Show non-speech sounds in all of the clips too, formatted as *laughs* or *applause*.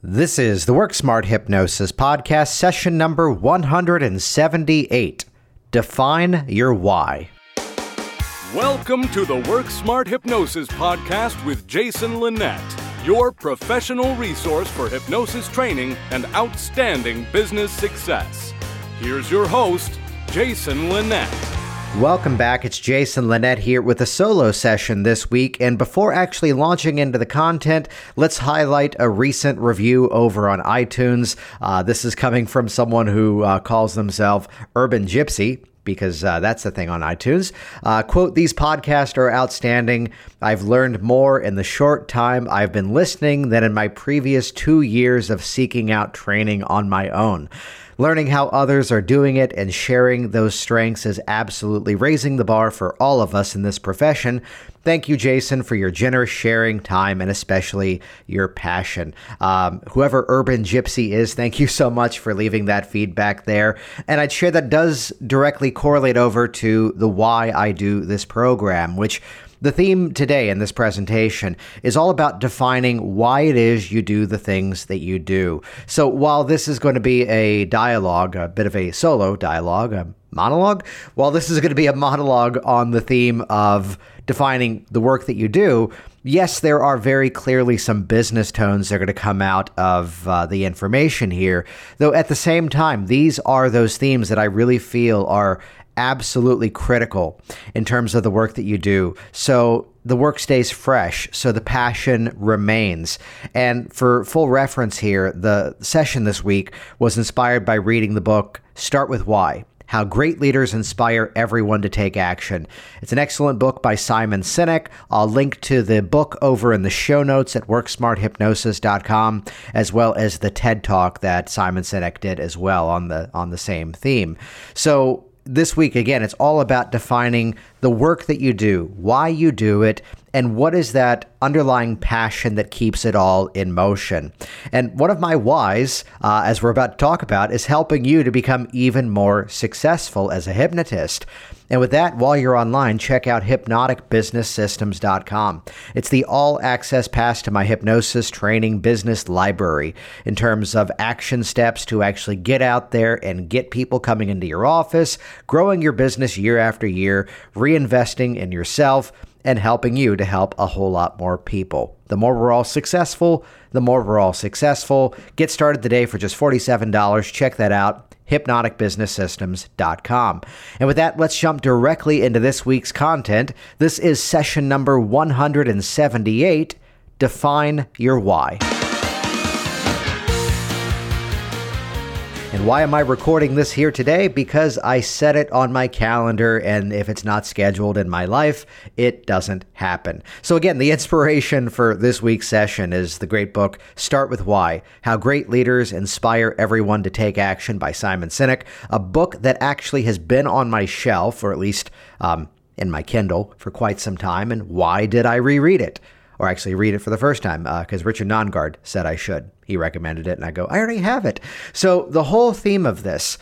This is the Work Smart Hypnosis Podcast, session number 178 Define Your Why. Welcome to the Work Smart Hypnosis Podcast with Jason Linett, your professional resource for hypnosis training and outstanding business success. Here's your host, Jason Linett. Welcome back. It's Jason Linett here with a solo session this week. And before actually launching into the content, let's highlight a recent review over on iTunes. Uh, this is coming from someone who uh, calls themselves Urban Gypsy because uh, that's the thing on iTunes. Uh, quote, these podcasts are outstanding. I've learned more in the short time I've been listening than in my previous two years of seeking out training on my own. Learning how others are doing it and sharing those strengths is absolutely raising the bar for all of us in this profession. Thank you, Jason, for your generous sharing time and especially your passion. Um, whoever Urban Gypsy is, thank you so much for leaving that feedback there. And I'd share that does directly correlate over to the why I do this program, which the theme today in this presentation is all about defining why it is you do the things that you do. So, while this is going to be a dialogue, a bit of a solo dialogue, a monologue, while this is going to be a monologue on the theme of defining the work that you do, yes, there are very clearly some business tones that are going to come out of uh, the information here. Though at the same time, these are those themes that I really feel are absolutely critical in terms of the work that you do. So the work stays fresh, so the passion remains. And for full reference here, the session this week was inspired by reading the book Start with Why. How Great Leaders Inspire Everyone to Take Action. It's an excellent book by Simon Sinek. I'll link to the book over in the show notes at worksmarthypnosis.com, as well as the TED Talk that Simon Sinek did as well on the on the same theme. So this week, again, it's all about defining the work that you do, why you do it, and what is that underlying passion that keeps it all in motion. And one of my whys, uh, as we're about to talk about, is helping you to become even more successful as a hypnotist. And with that, while you're online, check out hypnoticbusinesssystems.com. It's the all access pass to my hypnosis training business library in terms of action steps to actually get out there and get people coming into your office, growing your business year after year, reinvesting in yourself and helping you to help a whole lot more people. The more we're all successful, the more we're all successful. Get started today for just $47. Check that out hypnoticbusinesssystems.com. And with that, let's jump directly into this week's content. This is session number 178 Define Your Why. And why am I recording this here today? Because I set it on my calendar, and if it's not scheduled in my life, it doesn't happen. So, again, the inspiration for this week's session is the great book, Start with Why How Great Leaders Inspire Everyone to Take Action by Simon Sinek, a book that actually has been on my shelf, or at least um, in my Kindle, for quite some time. And why did I reread it? or actually read it for the first time because uh, Richard Nongard said I should. He recommended it, and I go, I already have it. So the whole theme of this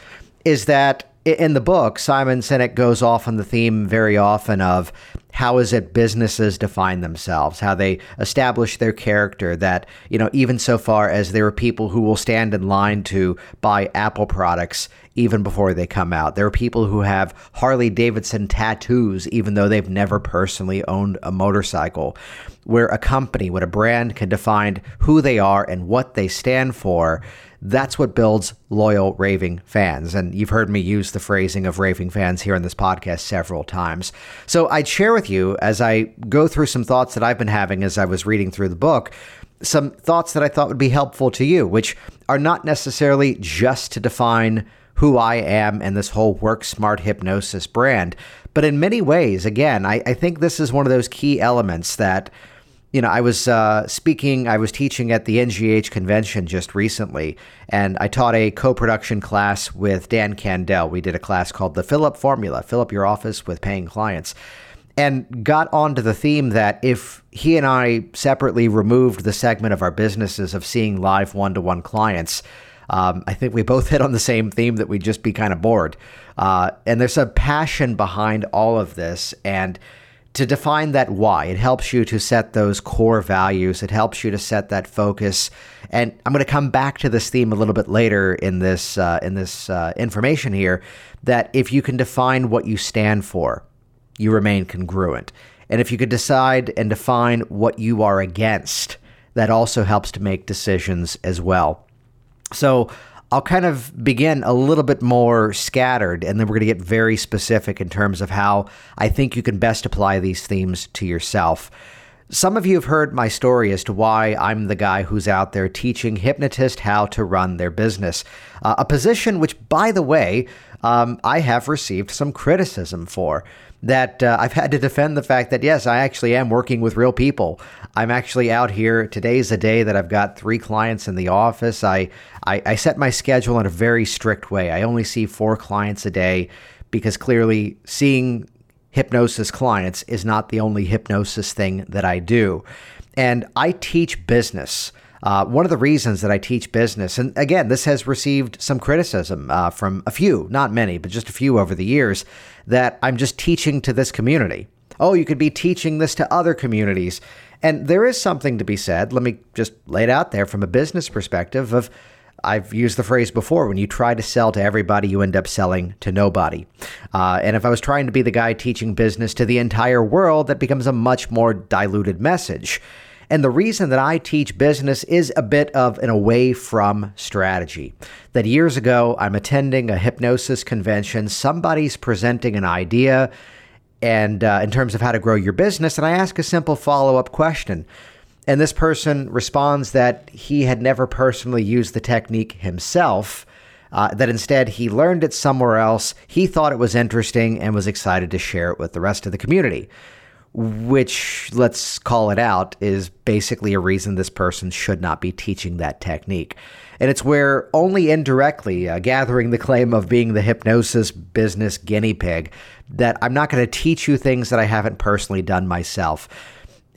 is that in the book, Simon Sinek goes off on the theme very often of how is it businesses define themselves, how they establish their character, that, you know, even so far as there are people who will stand in line to buy Apple products even before they come out. There are people who have Harley Davidson tattoos even though they've never personally owned a motorcycle. Where a company, what a brand can define who they are and what they stand for that's what builds loyal raving fans. And you've heard me use the phrasing of raving fans here in this podcast several times. So I'd share with you as I go through some thoughts that I've been having as I was reading through the book, some thoughts that I thought would be helpful to you, which are not necessarily just to define who I am and this whole work smart hypnosis brand. But in many ways, again, I, I think this is one of those key elements that you know, I was uh, speaking, I was teaching at the NGH convention just recently, and I taught a co production class with Dan Candell. We did a class called The Fill Up Formula Fill Up Your Office with Paying Clients. And got onto the theme that if he and I separately removed the segment of our businesses of seeing live one to one clients, um, I think we both *laughs* hit on the same theme that we'd just be kind of bored. Uh, and there's a passion behind all of this. And to define that why. It helps you to set those core values. It helps you to set that focus. And I'm going to come back to this theme a little bit later in this uh, in this uh, information here. That if you can define what you stand for, you remain congruent. And if you could decide and define what you are against, that also helps to make decisions as well. So I'll kind of begin a little bit more scattered, and then we're going to get very specific in terms of how I think you can best apply these themes to yourself. Some of you have heard my story as to why I'm the guy who's out there teaching hypnotists how to run their business. Uh, a position which, by the way, um, I have received some criticism for that uh, I've had to defend the fact that, yes, I actually am working with real people. I'm actually out here. Today's a day that I've got three clients in the office. I, I, I set my schedule in a very strict way. I only see four clients a day because clearly seeing hypnosis clients is not the only hypnosis thing that I do. And I teach business. Uh, one of the reasons that I teach business, and again, this has received some criticism uh, from a few, not many, but just a few over the years, that I'm just teaching to this community. Oh, you could be teaching this to other communities. And there is something to be said. Let me just lay it out there from a business perspective of I've used the phrase before when you try to sell to everybody, you end up selling to nobody. Uh, and if I was trying to be the guy teaching business to the entire world, that becomes a much more diluted message. And the reason that I teach business is a bit of an away from strategy. That years ago, I'm attending a hypnosis convention, somebody's presenting an idea, and uh, in terms of how to grow your business, and I ask a simple follow up question. And this person responds that he had never personally used the technique himself. Uh, that instead he learned it somewhere else. He thought it was interesting and was excited to share it with the rest of the community which let's call it out is basically a reason this person should not be teaching that technique. And it's where only indirectly, uh, gathering the claim of being the hypnosis business guinea pig, that I'm not going to teach you things that I haven't personally done myself.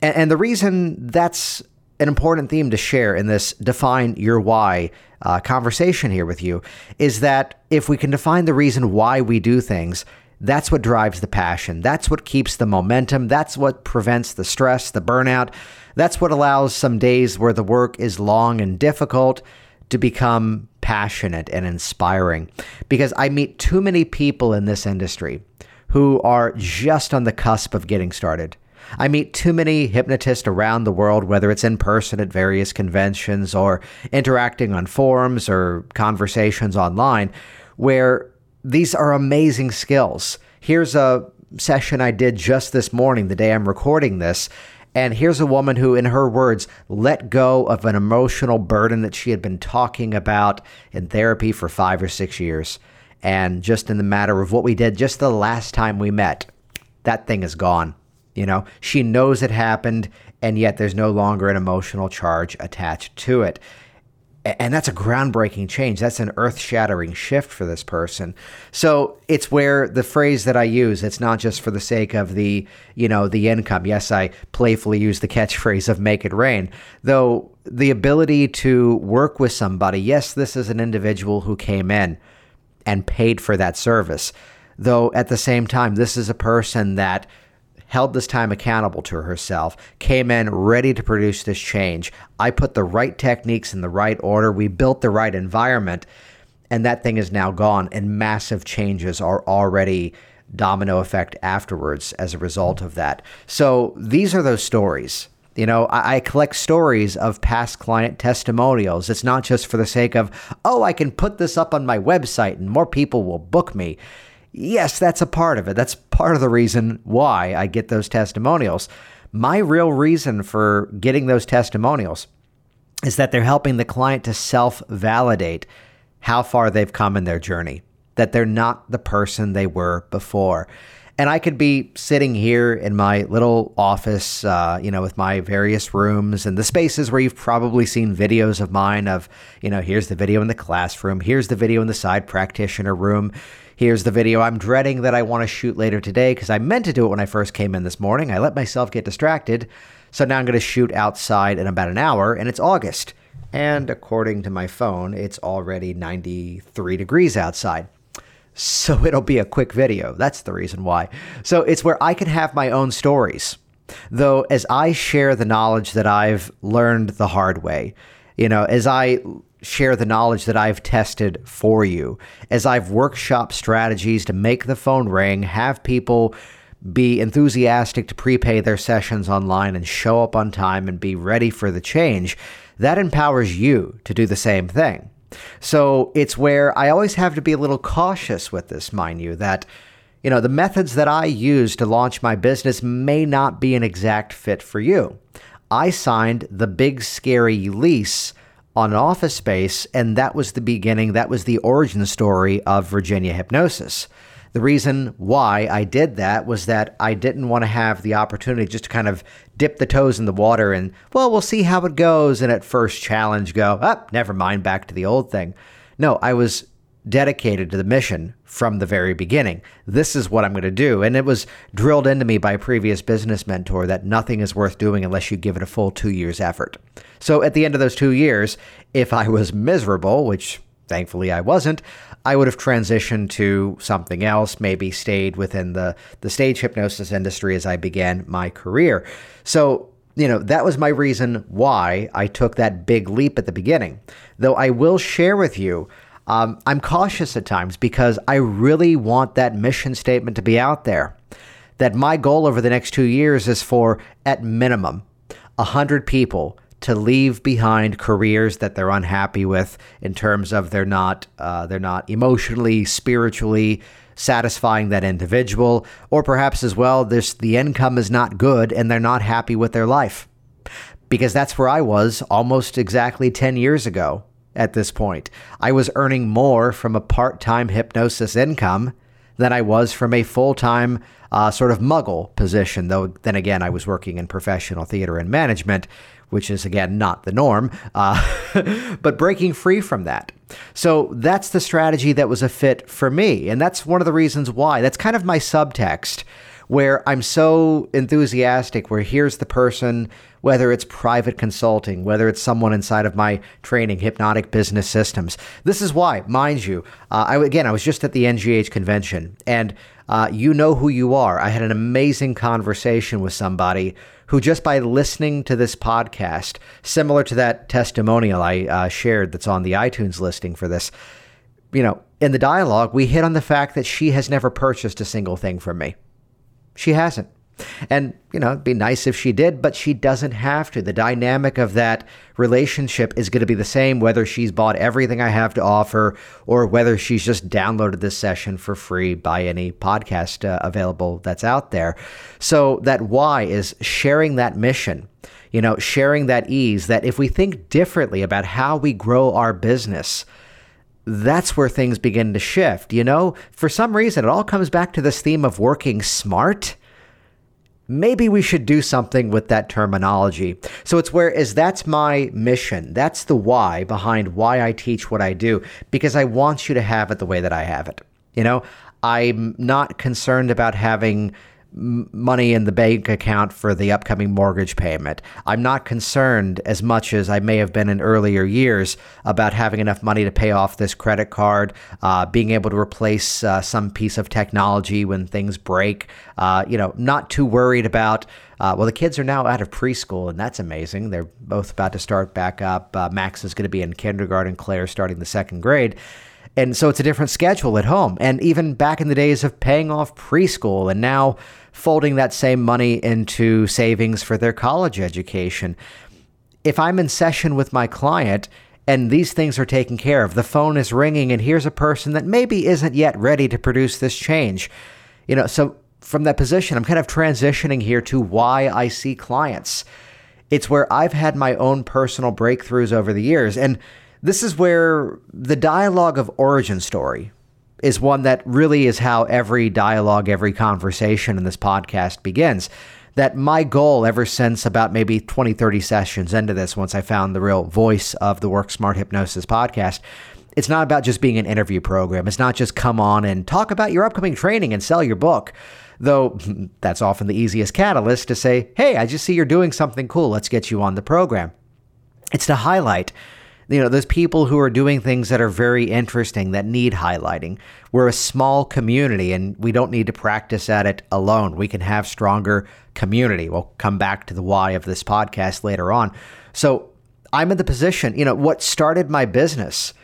And, and, the reason that's an important theme to share in this define your why uh, conversation here with you is that if we can define the reason why we do things, that's what drives the passion. That's what keeps the momentum. That's what prevents the stress, the burnout. That's what allows some days where the work is long and difficult to become passionate and inspiring. Because I meet too many people in this industry who are just on the cusp of getting started. I meet too many hypnotists around the world, whether it's in person at various conventions or interacting on forums or conversations online, where these are amazing skills. Here's a session I did just this morning, the day I'm recording this. And here's a woman who, in her words, let go of an emotional burden that she had been talking about in therapy for five or six years. And just in the matter of what we did just the last time we met, that thing is gone. You know, she knows it happened, and yet there's no longer an emotional charge attached to it and that's a groundbreaking change. That's an earth shattering shift for this person. So it's where the phrase that I use, it's not just for the sake of the, you know, the income. Yes, I playfully use the catchphrase of make it rain, though the ability to work with somebody. Yes, this is an individual who came in and paid for that service. Though at the same time, this is a person that held this time accountable to herself, came in ready to produce this change. I put the right techniques in the right order. We built the right environment, and that thing is now gone. And massive changes are already domino effect afterwards as a result of that. So these are those stories. You know, I, I, collect stories of past client testimonials. It's not just for the sake of, oh, I can put this up on my website and more people will book me yes, that's a part of it. That's part of the reason why I get those testimonials. My real reason for getting those testimonials is that they're helping the client to self validate how far they've come in their journey, that they're not the person they were before. And I could be sitting here in my little office, uh, you know, with my various rooms and the spaces where you've probably seen videos of mine of, you know, here's the video in the classroom, here's the video in the side practitioner room. Here's the video I'm dreading that I want to shoot later today because I meant to do it when I first came in this morning. I let myself get distracted. So now I'm going to shoot outside in about an hour, and it's August. And according to my phone, it's already 93 degrees outside. So *laughs* it'll be a quick video. That's the reason why. So it's where I can have my own stories. Though, as I share the knowledge that I've learned the hard way, you know, as I share the knowledge that I've tested for you, as I've workshop strategies to make the phone ring, have people be enthusiastic to prepay their sessions online and show up on time and be ready for the change, that empowers you to do the same thing. So it's where I always have to be a little cautious with this, mind you, that you know, the methods that I use to launch my business may not be an exact fit for you. I signed the big scary lease on an office space, and that was the beginning, that was the origin story of Virginia Hypnosis. The reason why I did that was that I didn't want to have the opportunity just to kind of dip the toes in the water and, well, we'll see how it goes. And at first challenge, go, up, oh, never mind, back to the old thing. No, I was dedicated to the mission from the very beginning. This is what I'm going to do. And it was drilled into me by a previous business mentor that nothing is worth doing unless you give it a full two years' effort. So at the end of those two years, if I was miserable, which thankfully I wasn't, I would have transitioned to something else, maybe stayed within the, the stage hypnosis industry as I began my career. So you know, that was my reason why I took that big leap at the beginning. Though I will share with you um, I'm cautious at times because I really want that mission statement to be out there. That my goal over the next two years is for, at minimum, 100 people to leave behind careers that they're unhappy with in terms of they're not uh, they're not emotionally, spiritually satisfying that individual, or perhaps as well, this the income is not good and they're not happy with their life. Because that's where I was almost exactly 10 years ago at this point. I was earning more from a part time hypnosis income than I was from a full time uh, sort of muggle position, though then again, I was working in professional theater and management, which is again not the norm, uh, *laughs* but breaking free from that. So that's the strategy that was a fit for me. And that's one of the reasons why. That's kind of my subtext where I'm so enthusiastic, where here's the person, whether it's private consulting, whether it's someone inside of my training, hypnotic business systems. This is why, mind you, uh, I, again, I was just at the NGH convention and uh, you know who you are. I had an amazing conversation with somebody who, just by listening to this podcast, similar to that testimonial I uh, shared that's on the iTunes listing for this, you know, in the dialogue, we hit on the fact that she has never purchased a single thing from me. She hasn't. And, you know, it'd be nice if she did, but she doesn't have to. The dynamic of that relationship is going to be the same whether she's bought everything I have to offer or whether she's just downloaded this session for free by any podcast uh, available that's out there. So that why is sharing that mission, you know, sharing that ease that if we think differently about how we grow our business, that's where things begin to shift. You know, for some reason, it all comes back to this theme of working smart. Maybe we should do something with that terminology. So it's where is that's my mission. That's the why behind why I teach what I do because I want you to have it the way that I have it. You know, I'm not concerned about having money in the bank account for the upcoming mortgage payment. I'm not concerned as much as I may have been in earlier years about having enough money to pay off this credit card, uh, being able to replace uh, some piece of technology when things break. Uh, you know, not too worried about. Uh, well, the kids are now out of preschool, and that's amazing. They're both about to start back up. Uh, Max is going to be in kindergarten, Claire starting the second grade. And so it's a different schedule at home. And even back in the days of paying off preschool and now folding that same money into savings for their college education. If I'm in session with my client and these things are taken care of, the phone is ringing, and here's a person that maybe isn't yet ready to produce this change. You know, so from that position, I'm kind of transitioning here to why I see clients. It's where I've had my own personal breakthroughs over the years. And this is where the dialogue of origin story is one that really is how every dialogue, every conversation in this podcast begins. That my goal ever since about maybe 20, 30 sessions into this, once I found the real voice of the Work Smart Hypnosis podcast, it's not about just being an interview program. It's not just come on and talk about your upcoming training and sell your book. Though *laughs* that's often the easiest catalyst to say, hey, I just see you're doing something cool. Let's get you on the program. It's to highlight you know, those people who are doing things that are very interesting that need highlighting. We're a small community and we don't need to practice at it alone. We can have stronger community. We'll come back to the why of this podcast later on. So I'm in the position, you know, what started my business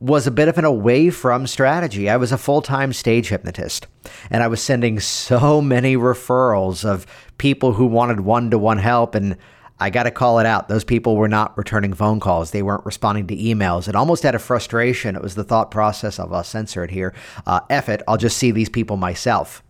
was a bit of an away from strategy. I was a full time stage hypnotist, and I was sending so many referrals of people who wanted one to one help. And I got to call it out. Those people were not returning phone calls. They weren't responding to emails. It almost had a frustration, it was the thought process of, I'll censor it here. Uh, F it, I'll just see these people myself.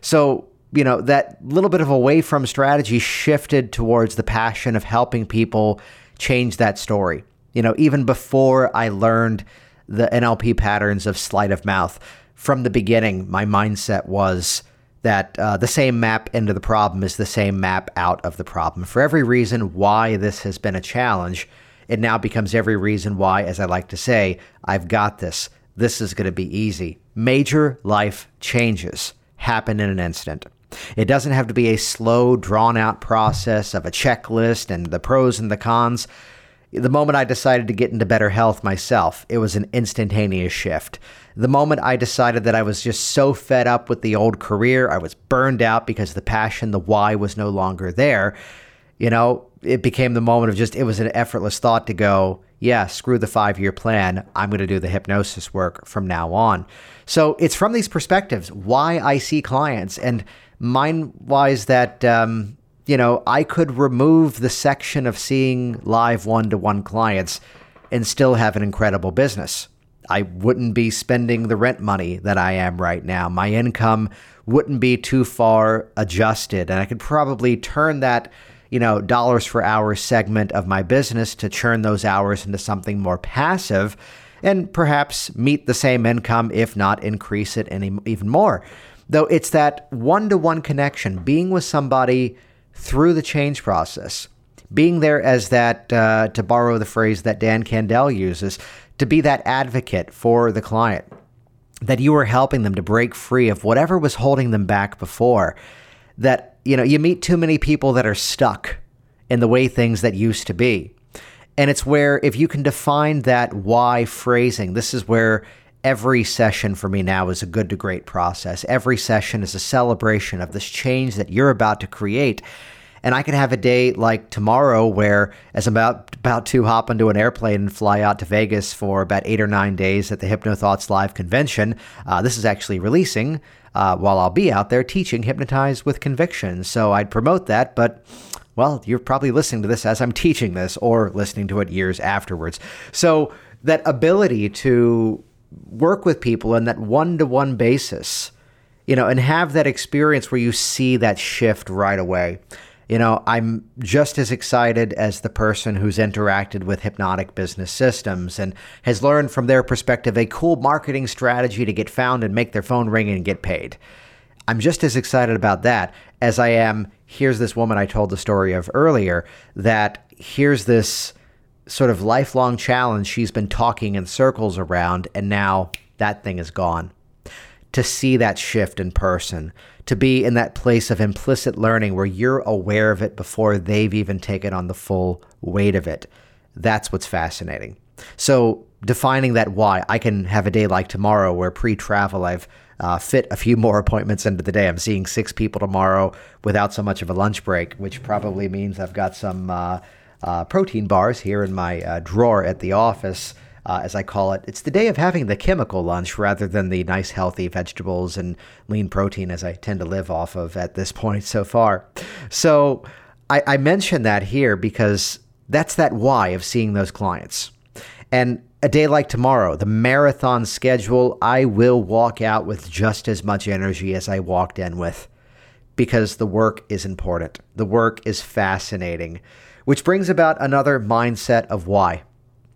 So, you know, that little bit of away from strategy shifted towards the passion of helping people change that story. You know, even before I learned the NLP patterns of sleight of mouth, from the beginning, my mindset was, that uh, the same map into the problem is the same map out of the problem. For every reason why this has been a challenge, it now becomes every reason why, as I like to say, I've got this. This is going to be easy. Major life changes happen in an instant. It doesn't have to be a slow, drawn out process of a checklist and the pros and the cons. The moment I decided to get into better health myself, it was an instantaneous shift. The moment I decided that I was just so fed up with the old career, I was burned out because the passion, the why was no longer there. You know, it became the moment of just, it was an effortless thought to go, yeah, screw the five year plan. I'm going to do the hypnosis work from now on. So it's from these perspectives why I see clients and mine wise that um, you know, I could remove the section of seeing live one to one clients and still have an incredible business. I wouldn't be spending the rent money that I am right now. My income wouldn't be too far adjusted. And I could probably turn that, you know, dollars for hour segment of my business to churn those hours into something more passive and perhaps meet the same income, if not increase it any, even more. Though it's that one to one connection, being with somebody through the change process. Being there as that, uh, to borrow the phrase that Dan Candell uses, to be that advocate for the client, that you are helping them to break free of whatever was holding them back before. That, you know, you meet too many people that are stuck in the way things that used to be. And it's where, if you can define that why phrasing, this is where every session for me now is a good to great process. Every session is a celebration of this change that you're about to create. And I can have a day like tomorrow where, as I'm about, about to hop into an airplane and fly out to Vegas for about eight or nine days at the Hypno Thoughts Live convention, uh, this is actually releasing uh, while I'll be out there teaching Hypnotize with Conviction. So I'd promote that, but well, you're probably listening to this as I'm *laughs* teaching this or listening to it years afterwards. So that ability to work with people on that one to one basis, you know, and have that experience where you see that shift right away. You know, I'm just as excited as the person who's interacted with hypnotic business systems and has learned from their perspective a cool marketing strategy to get found and make their phone ring and get paid. I'm just as excited about that as I am. Here's this woman I told the story of earlier that here's this sort of lifelong challenge she's been talking in circles around, and now that thing is gone. To see that shift in person, to be in that place of implicit learning where you're aware of it before they've even taken on the full weight of it, that's what's fascinating. So, defining that why, I can have a day like tomorrow where pre travel I've uh, fit a few more appointments into the day. I'm seeing six people tomorrow without so much of a lunch break, which probably means I've got some. Uh, uh, protein bars here in my uh, drawer at the office. Uh, as I call it, it's the day of having the chemical lunch rather than the nice, healthy vegetables and lean protein as I tend to live off of at this *laughs* point so far. So I, I mention that here because that's that why of seeing those clients. And a day like tomorrow, the marathon schedule, I will walk out with just as much energy as I walked in with because the work is important. The work is fascinating which brings about another mindset of why.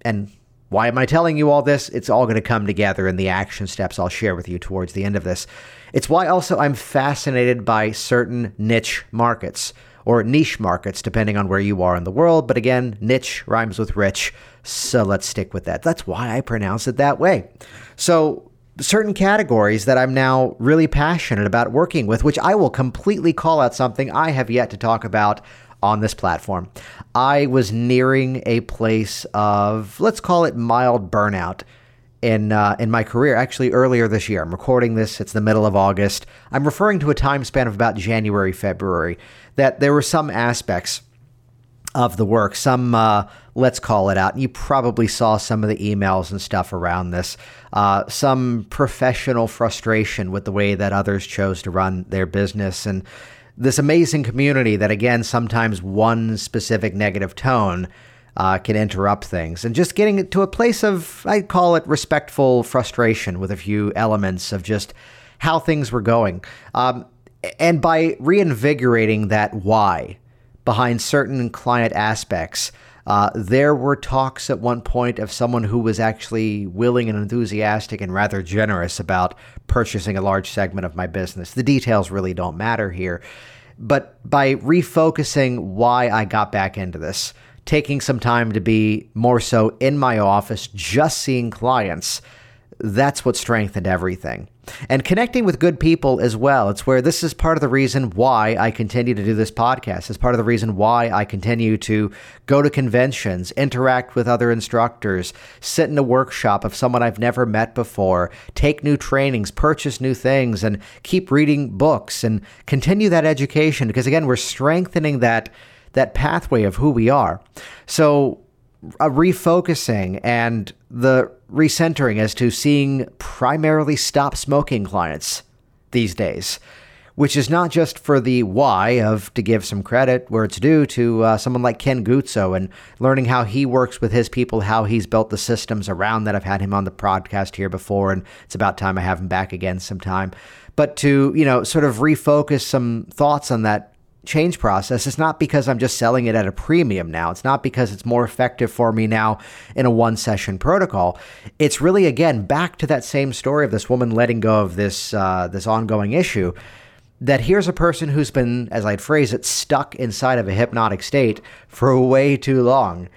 And why am I telling you all this? It's all going to come together in the action steps I'll share with you towards the end of this. It's why also I'm fascinated by certain niche markets or niche markets, depending on where you are in the world. But again, niche rhymes with rich, so let's stick with that. That's why I pronounce it that way. So, certain categories that I'm now really passionate about working with, which I will completely call out something I have yet to talk about on this platform, I was nearing a place of, let's call it mild burnout in uh, in my career. Actually, earlier this year, I'm recording this. It's the middle of August. I'm referring to a time span of about January, February. That there were some aspects of the work, some uh, let's call it out. And you probably saw some of the emails and stuff around this. Uh, some professional frustration with the way that others chose to run their business and this amazing community that again sometimes one specific negative tone uh, can interrupt things. And just getting it to a place of i call it respectful frustration with a few elements of just how things were going. Um, and by reinvigorating that why behind certain client aspects uh, there were talks at one point of someone who was actually willing and enthusiastic and rather generous about purchasing a large segment of my business. The details really don't matter here. But by refocusing why I got back into this, taking some time to be more so in my office, just seeing clients, that's what strengthened everything and connecting with good people as well. It's where this is part of the reason why I continue to do this podcast. It's part of the reason why I continue to go to conventions, interact with other instructors, sit in a workshop of someone I've never met before, take new trainings, purchase new things, and keep reading books and continue that education. Because again, we're strengthening that that pathway of who we are. So a refocusing and the recentering as to seeing primarily stop smoking clients these days, which is not just for the why of to give some credit where it's due to uh, someone like Ken Guzzo and learning how he works with his people, how he's built the systems around that. I've had him on the podcast here before, and it's about time I have him back again sometime. But to, you know, sort of refocus some thoughts on that change process. It's not because I'm just selling it at a premium now. It's not because it's more effective for me now in a one session protocol. It's really again back to that same story of this woman letting go of this uh, this ongoing issue. That here's a person who's been, as I'd phrase it, stuck inside of a hypnotic state for way too long,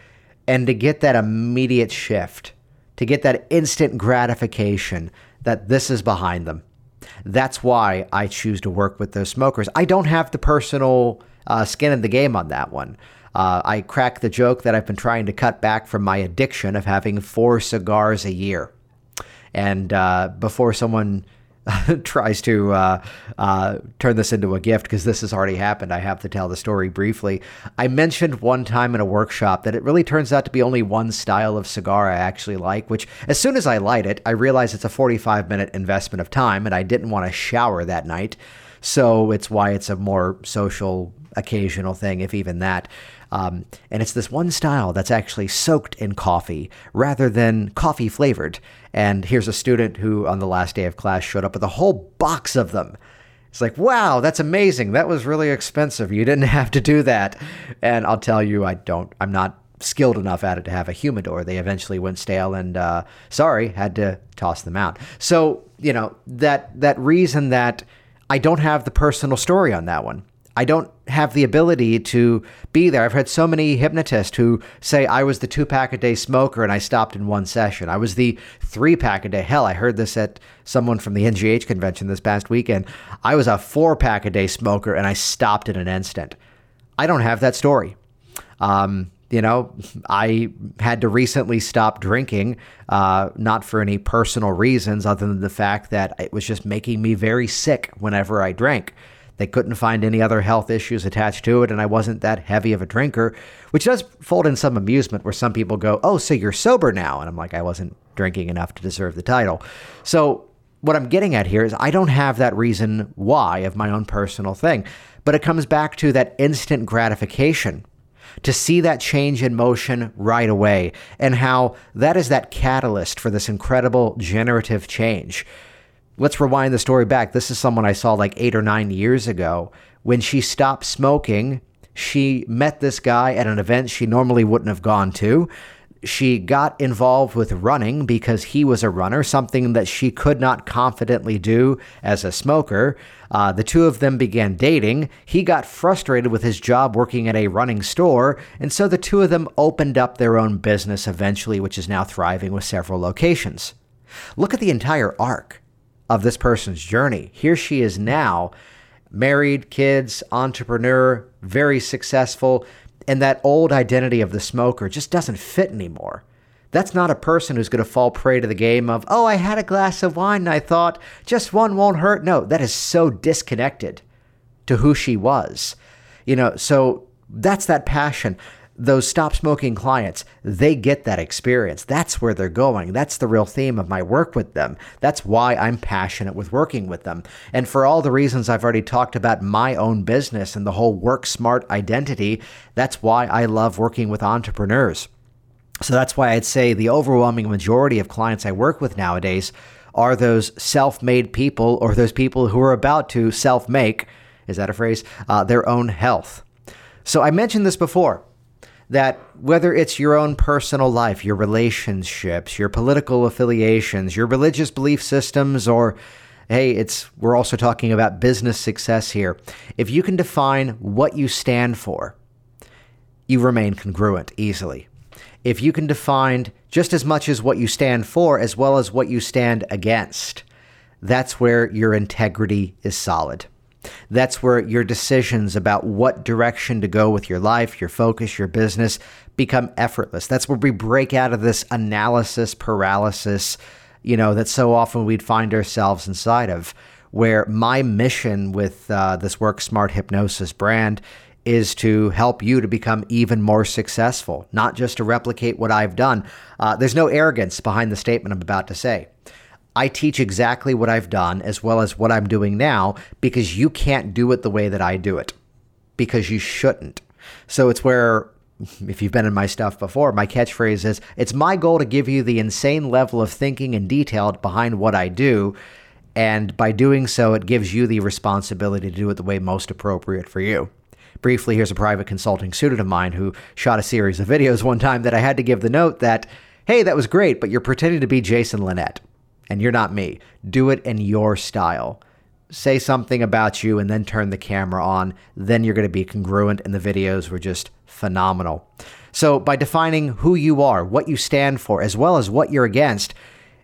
and to get that immediate shift, to get that instant gratification that this is behind them that's why I choose to work with those smokers. I don't have the personal uh, skin in the game on that one. Uh, I crack the joke that I've been trying to cut back from my addiction of having four cigars a year. And uh, before someone *laughs* tries to uh, uh, turn this into a gift because this has already happened. I have to tell the story briefly. I mentioned one time in a workshop that it really turns out to be only one style of cigar I actually like, which as soon as I light it, I realize it's a 45 minute investment of time and I didn't want to shower that night. So it's why it's a more social, occasional thing, if even that. Um, and it's this one style that's actually soaked in coffee rather than coffee flavored. And here's a student who, on the last day of class, showed up with a whole box of them. It's like, wow, that's amazing. That was really expensive. You didn't *laughs* have to do that. And I'll tell you, I don't, I'm not skilled enough at it to have a humidor. They eventually went stale and, uh, sorry, had to toss them out. So, you know, that, that reason that I don't have the personal story on that one. I don't have the ability to be there. I've heard so many hypnotists who say I was the two pack a day smoker and I stopped in one session. I was the three pack a day. Hell, I heard this at someone from the NGH convention this past weekend. I was a four pack a day smoker and I stopped in an instant. I don't have that story. Um, you know, I had to recently stop drinking, uh, not for any personal reasons other than the fact that it was just making me very sick whenever I drank. They couldn't find any other health issues attached to it, and I wasn't that heavy of a drinker, which does fold in some amusement where some people go, Oh, so you're sober now. And I'm like, I wasn't drinking enough to deserve the title. So, what I'm getting at here is I don't have that reason why of my own personal thing, but it comes back to that instant gratification to see that change in motion right away and how that is that catalyst for this incredible generative change let's rewind the story back. This is someone I saw like eight or nine years ago. When she stopped smoking, she met this guy at an event she normally wouldn't have gone to. She got involved with running because he was a runner, something that she could not confidently do as a smoker. Uh, the two of them began dating. He got frustrated with his job working at a running store, and so the two of them opened up their own business eventually, which is now thriving with several locations. Look at the entire arc of this person's journey. Here she is now married, kids, entrepreneur, very successful, and that old identity of the smoker just doesn't fit anymore. That's not a person who's going to fall prey to the game of, oh, I had a glass of wine and I thought just one won't hurt. No, that is so disconnected to who she was. You know, so that's that passion. Those stop smoking clients, they get that experience. That's where they're going. That's the real theme of my work with them. That's why I'm passionate with working with them. And for all the reasons I've already talked about my own business and the whole work smart identity, that's why I love working with entrepreneurs. So that's why I'd say the overwhelming majority of clients I work with nowadays are those self made people or those people who are about to self make, is that a phrase, uh, their own health. So I mentioned this before that whether it's your own personal life, your relationships, your political affiliations, your religious belief systems, or hey, it's we're also talking about business success here. If you can define what you stand for, you remain congruent easily if you can define just as much as what you stand for as well as what you stand against, that's where your integrity is solid. That's where your decisions about what direction to go with your life, your focus, your business become effortless. That's where we break out of this analysis paralysis, you know, that so often we'd find ourselves inside of. Where my mission with uh, this Work Smart Hypnosis brand is to help you to become even more successful, not just to replicate what I've done. Uh, there's no arrogance behind the statement I'm about to say. I teach exactly what I've done as well as what I'm doing now because you can't do it the way that I do it because you shouldn't. So it's where, if you've been in my stuff before, my catchphrase is it's my goal to give you the insane level of thinking and detail behind what I do. And by doing so, it gives you the responsibility to do it the way most appropriate for you. Briefly, here's a private consulting student of mine who shot a series of videos one time that I had to give the note that, hey, that was great, but you're pretending to be Jason Linett, and you're not me. Do it in your style. Say something about you and then turn the camera on. Then you're going to be congruent, and the videos were just phenomenal. So, by defining who you are, what you stand for, as well as what you're against,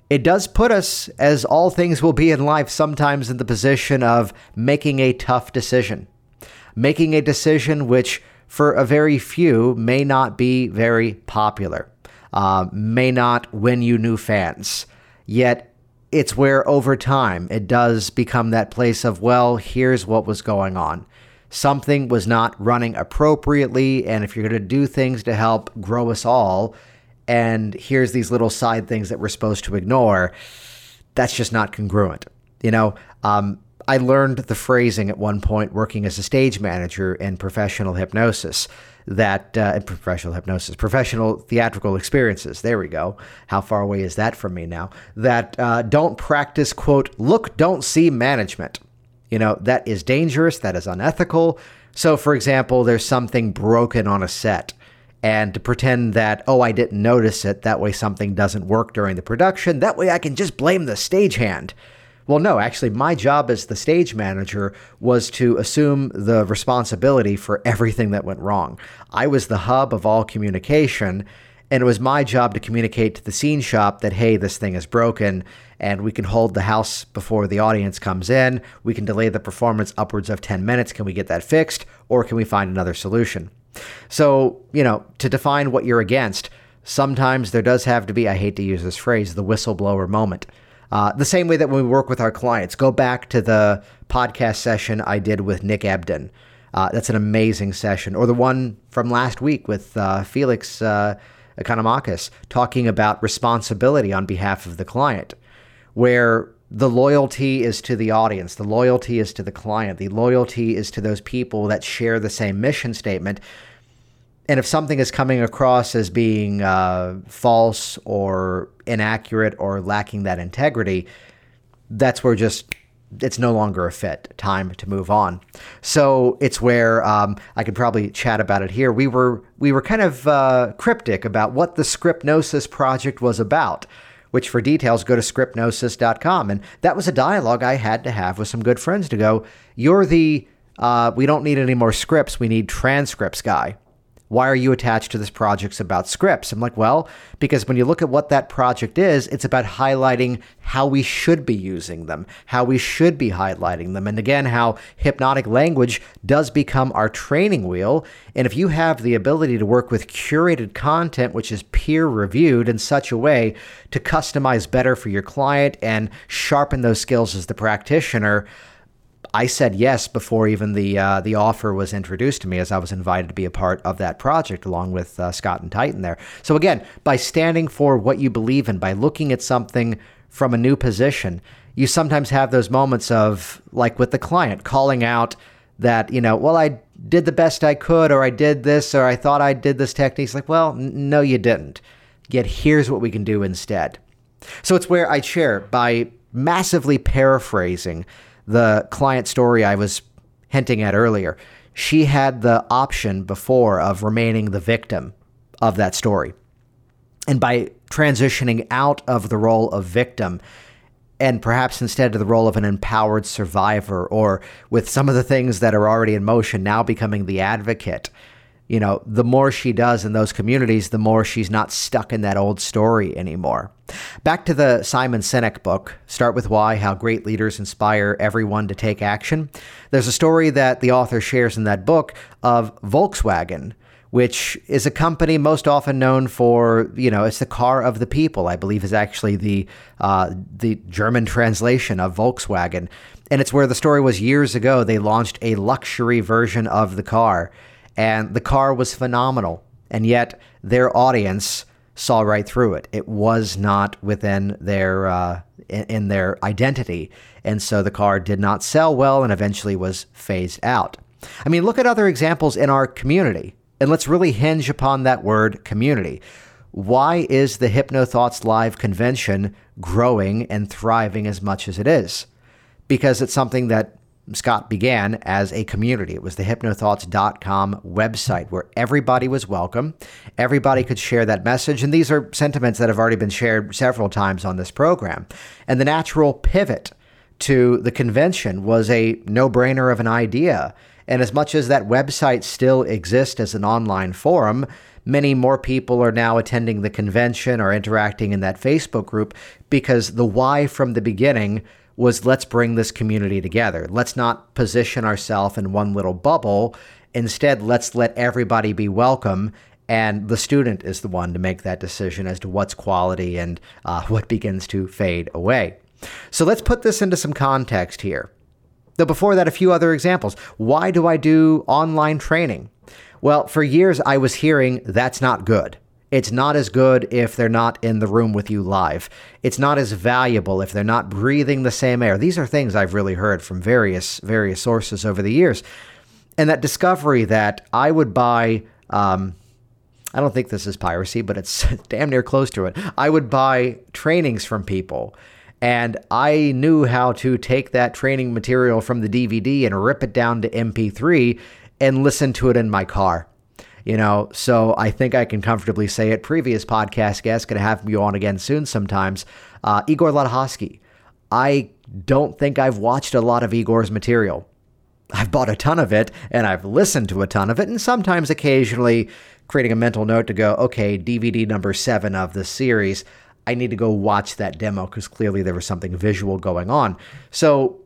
it does put us, as all things will be in life, sometimes in the position of making a tough decision making a decision which, for a very few, may not be very popular, uh, may not win you new fans. Yet, it's where over time it does become that place of, well, here's what was going on. Something was not running appropriately, and if you're going to do things to help grow us all, and here's these little side things that we're supposed to ignore, that's just not congruent. You know, um, I learned the phrasing at one point working as a stage manager in professional hypnosis that uh, professional hypnosis, professional theatrical experiences. There we go. How far away is that from me now? That uh, don't practice, quote, look, don't see management. You know, that is dangerous, that is unethical. So, for example, there's something broken on a set. And to pretend that, oh, I didn't notice it, that way something doesn't work during the production, that way I can just blame the stagehand. Well, no, actually, my job as the stage manager was to assume the responsibility for everything that went wrong. I was the hub of all communication, and it was my job to communicate to the scene shop that, hey, this thing is broken, and we can hold the house before the audience comes in. We can delay the performance upwards of 10 minutes. Can we get that fixed, or can we find another solution? So, you know, to define what you're against, sometimes there does have to be, I hate to use this phrase, the whistleblower moment. Uh, the same way that when we work with our clients, go back to the podcast session I did with Nick Ebden. Uh, that's an amazing session. Or the one from last week with uh, Felix uh, Economakis talking about responsibility on behalf of the client, where the loyalty is to the audience, the loyalty is to the client, the loyalty is to those people that share the same mission statement. And if something is coming across as being uh, false or inaccurate or lacking that integrity, that's where just it's no longer a fit. Time to move on. So it's where um, I could probably chat about it here. We were we were kind of uh, cryptic about what the Scriptnosis project was about. Which for details go to scriptnosis.com. And that was a dialogue I had to have with some good friends to go, You're the uh, we don't need any more scripts, we need transcripts guy. Why are you attached to this project's about scripts? I'm like, well, because when you look at what that project is, it's about highlighting how we should be using them, how we should be highlighting them. And again, how hypnotic language does become our training wheel. And if you have the ability to work with curated content, which is peer reviewed in such a way to customize better for your client and sharpen those skills as the practitioner, I said yes before even the uh, the offer was introduced to me, as I was invited to be a part of that project along with uh, Scott and Titan there. So again, by standing for what you believe in, by looking at something from a new position, you sometimes have those moments of like with the client calling out that you know, well, I did the best I could, or I did this, or I thought I did this technique. It's like, well, n- no, you didn't. Yet here's what we can do instead. So it's where I share by massively paraphrasing the client story I was hinting at earlier, she had the option before of remaining the victim of that story. And by transitioning out of the role of victim, and perhaps instead of the role of an empowered survivor, or with some of the things that are already in motion, now becoming the advocate, you know, the more she does in those communities, the more she's not stuck in that old story anymore. Back to the Simon Sinek book, Start with Why How Great Leaders Inspire Everyone to Take Action. There's a story that the author shares in that book of Volkswagen, which is a company most often known for, you know, it's the car of the people, I believe is actually the, uh, the German translation of Volkswagen. And it's where the story was years ago. They launched a luxury version of the car and the car was phenomenal. And yet their audience saw right through it. It was not within their uh, in their identity, and so the car did not sell well, and eventually was phased out. I mean, look at other examples in our community, and let's really hinge upon that word community. Why is the HypnoThoughts Live convention growing and thriving as much as it is? Because it's something that Scott began as a community. It was the hypnothoughts.com website where everybody was welcome. Everybody could share that message. And these are sentiments that have already been shared several times on this program. And the natural pivot to the convention was a no brainer of an idea. And as much as that website still exists as an online forum, many more people are now attending the convention or interacting in that Facebook group because the why from the beginning was let's bring this community together. Let's not position ourselves in one little bubble. Instead, let's let everybody be welcome. And the student is the one to make that decision as to what's quality and uh, what begins to fade away. So let's put this into some context here. Though before that, a few other examples. Why do I do online training? Well, for years I was hearing that's not good. It's not as good if they're not in the room with you live. It's not as valuable if they're not breathing the same air. These are things I've really heard from various various sources over the years. And that discovery that I would buy um, I don't think this is piracy, but it's *laughs* damn near close to it. I would buy trainings from people and I knew how to take that training material from the DVD and rip it down to MP3 and listen to it in my car. You know, so I think I can comfortably say it. Previous podcast guest, going to have you on again soon sometimes. Uh, Igor Ledochowski. I don't think I've watched a lot of Igor's material. I've bought a ton of it and I've listened to a ton of it, and sometimes occasionally creating a mental note to go, okay, DVD number seven of the series. I need to go watch that demo because clearly there was something visual going on. So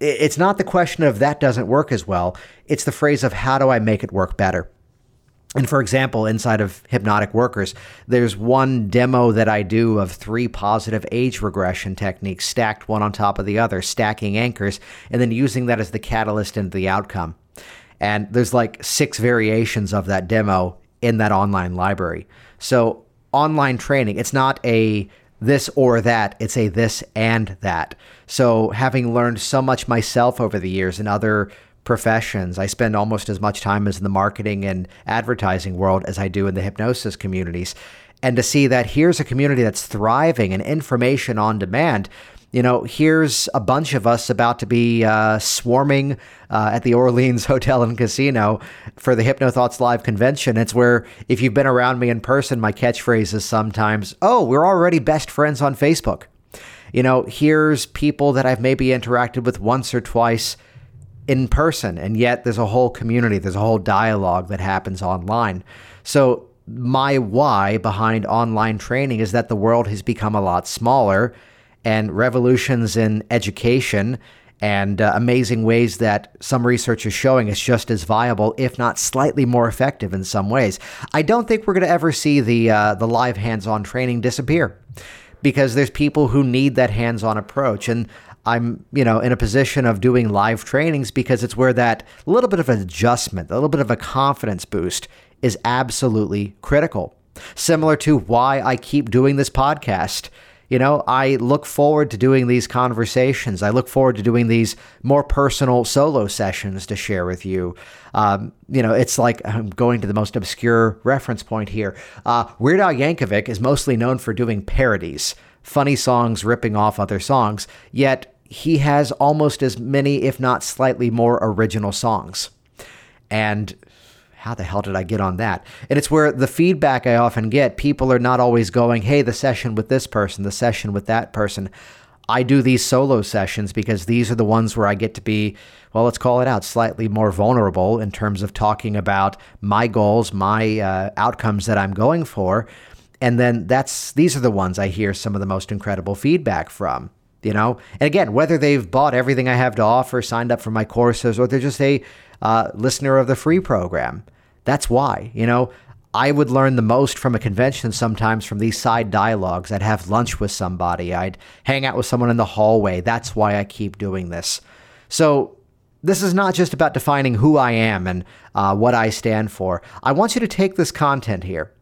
it's not the question of that doesn't work as well. It's the phrase of how do I make it work better? And for example, inside of Hypnotic Workers, there's one demo that I do of three positive age regression techniques stacked one on top of the other, stacking anchors, and then using that as the catalyst into the outcome. And there's like six variations of that demo in that online library. So, online training, it's not a this or that, it's a this and that. So, having learned so much myself over the years and other professions. I spend almost as much time as in the marketing and advertising world as I do in the hypnosis communities. And to see that here's a community that's thriving and information on demand. You know, here's a bunch of us about to be uh, swarming uh, at the Orleans *laughs* Hotel and Casino for the HypnoThoughts Live convention. It's where, if you've been around me in person, my catchphrase is sometimes, oh, we're already best friends on Facebook. You know, here's people that I've maybe interacted with once or twice in person, and yet there's a whole community, there's a whole dialogue that happens online. So, my why behind online training is that the world has become a lot smaller, and revolutions in education and uh, amazing ways that some research is showing is just as viable, if not slightly more effective in some ways. I don't think we're going to ever see the uh, the live hands-on training disappear because there's people who need that hands-on approach and I'm, you know, in a position of doing live trainings because it's where that little bit of adjustment, a little bit of a confidence boost is absolutely critical. Similar to why I keep doing this podcast. You know, I look forward to doing these conversations. I look forward to doing these more personal solo sessions to share with you. Um, you know, it's like I'm going to the most obscure reference point here. Uh, Weird Al Yankovic is mostly known for doing parodies, funny songs ripping off other songs, yet he has almost as many, if not slightly more, original songs. And how the hell did I get on that? And it's where the feedback I often get, people are not always going, hey, the session with this person, the session with that person. I do these solo sessions because these are the ones where I get to be, well, let's call it out, slightly more vulnerable in terms of talking about my goals, my uh, outcomes that I'm going for. And then that's these are the ones I hear some of the most incredible feedback from you know? And again whether they've bought everything i have to offer signed up for my courses or they're just a uh, listener of the free program. That's why you know? I would learn the most from a convention sometimes from these side dialogues. I'd have lunch with somebody. I'd hang out with someone in the hallway. That's why i keep doing this. So this is not just about defining who i am and uh, what i stand for. I want you to take this content here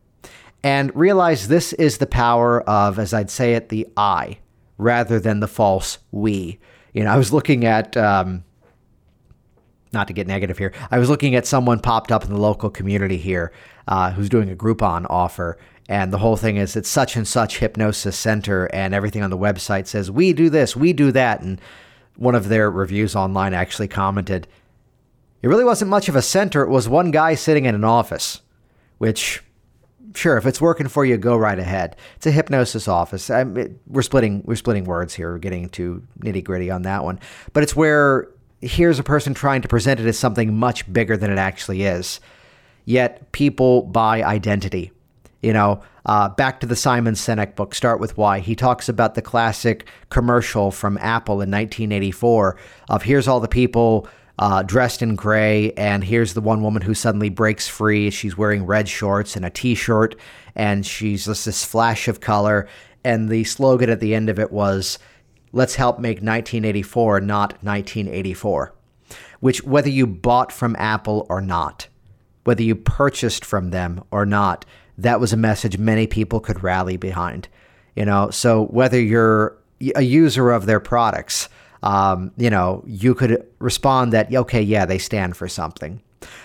and realize this is the power of as i'd say it the i rather than the false we. You know, I was looking at, um, not to get negative here, I was looking at someone popped up in the local community here uh, who's doing a Groupon offer. And the whole thing is it's such and such hypnosis center, and everything on the website says, we do this, we do that. And one of their reviews online actually commented, it really wasn't much of a center. It was one guy sitting in an office, which sure, if it's working for you, go right ahead. It's a hypnosis office. It, we're splitting we're splitting words here. We're getting too nitty gritty on that one, but it's where here's a person trying to present it as something much bigger than it actually is. Yet people buy identity. You know, uh, back to the Simon Sinek book, Start with Why. He talks about the classic commercial from Apple in 1984 of here's all the people uh, dressed in gray. And here's the one woman who suddenly breaks free. She's wearing red shorts and a t shirt, and she's just this flash of color. And the slogan at the end of it was, Let's help make 1984 not 1984. Which, whether you bought from Apple or not, whether you purchased from them or not, that was a message many people could rally behind. You know, so whether you're a user of their products, um, you know, you could respond that, okay, yeah, they stand for something.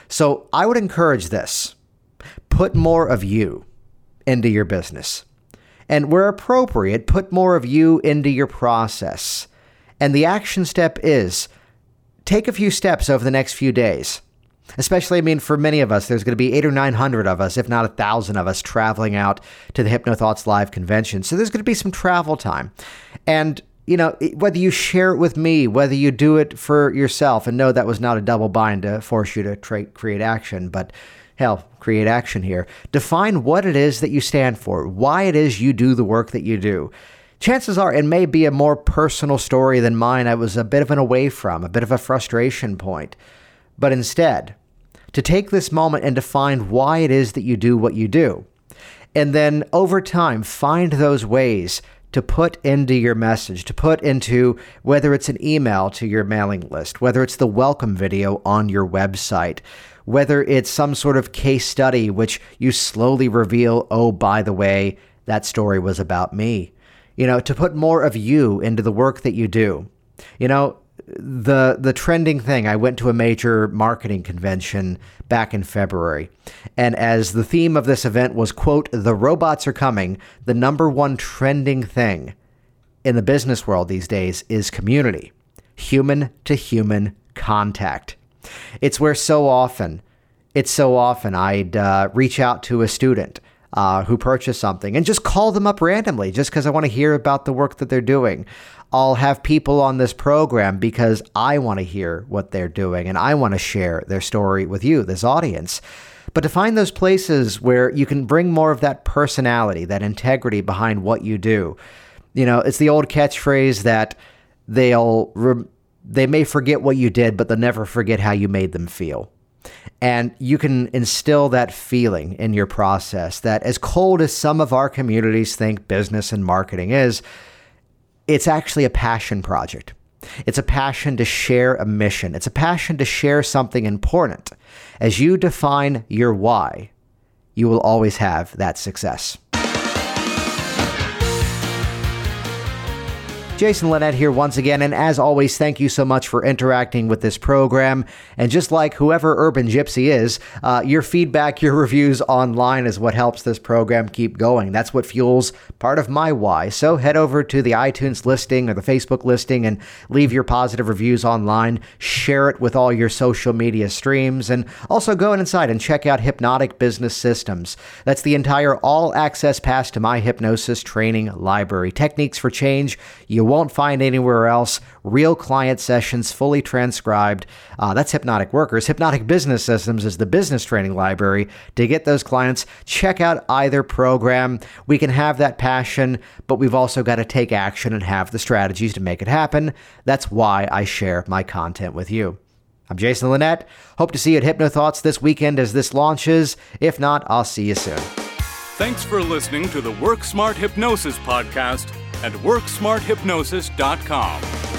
So I would encourage this put more of you into your business. And where appropriate, put more of you into your process. And the action step is take a few steps over the next few days. Especially, I mean, for many of us, there's going to be eight or 900 of us, if not a thousand of us, traveling out to the HypnoThoughts Live convention. So there's going to be some travel time. And you know, whether you share it with me, whether you do it for yourself, and no, that was not a double bind to force you to tra- create action, but hell, create action here. Define what it is that you stand for, why it is you do the work that you do. Chances are it may be a more personal story than mine. I was a bit of an away from, a bit of a frustration point. But instead, to take this moment and define why it is that you do what you do. And then over time, find those ways to put into your message, to put into whether it's an email to your mailing list, whether it's the welcome video on your website, whether it's some sort of case study which you slowly reveal, oh, by the way, that story was about me. You know, to put more of you into the work that you do. You know, the the trending thing. I went to a major marketing convention back in February, and as the theme of this event was quote the robots are coming, the number one trending thing in the business world these days is community, human to human contact. It's where so often, it's so often I'd uh, reach out to a student uh, who purchased something and just call them up randomly just because I want to hear about the work that they're doing. I'll have people on this program because I want to hear what they're doing and I want to share their story with you, this audience. But to find those places where you can bring more of that personality, that integrity behind what you do. You know, it's the old catchphrase that they'll re- they may forget what you did, but they'll never forget how you made them feel. And you can instill that feeling in your process that, as cold as some of our communities think business and marketing is, it's actually a passion project. It's a passion to share a mission. It's a passion to share something important. As you define your why, you will always have that success. Jason Linett here once again, and as always, thank you so much for interacting with this program. And just like whoever Urban Gypsy is, uh, your feedback, your reviews online is what helps this program keep going. That's what fuels part of my why. So head over to the iTunes listing or the Facebook listing and leave your positive reviews online. Share it with all your social media streams, and also go inside and check out Hypnotic Business Systems. That's the entire all access pass to my hypnosis training library. Techniques for change. You won't find anywhere else. Real client sessions, fully transcribed. Uh, that's Hypnotic Workers. Hypnotic Business Systems is the business training library. To get those clients, check out either program. We can have that passion, but we've also got to take action and have the strategies to make it happen. That's why I share my content with you. I'm Jason Linett. Hope to see you at HypnoThoughts this weekend as this launches. If not, I'll see you soon. Thanks for listening to the Work Smart Hypnosis podcast at WorkSmartHypnosis.com.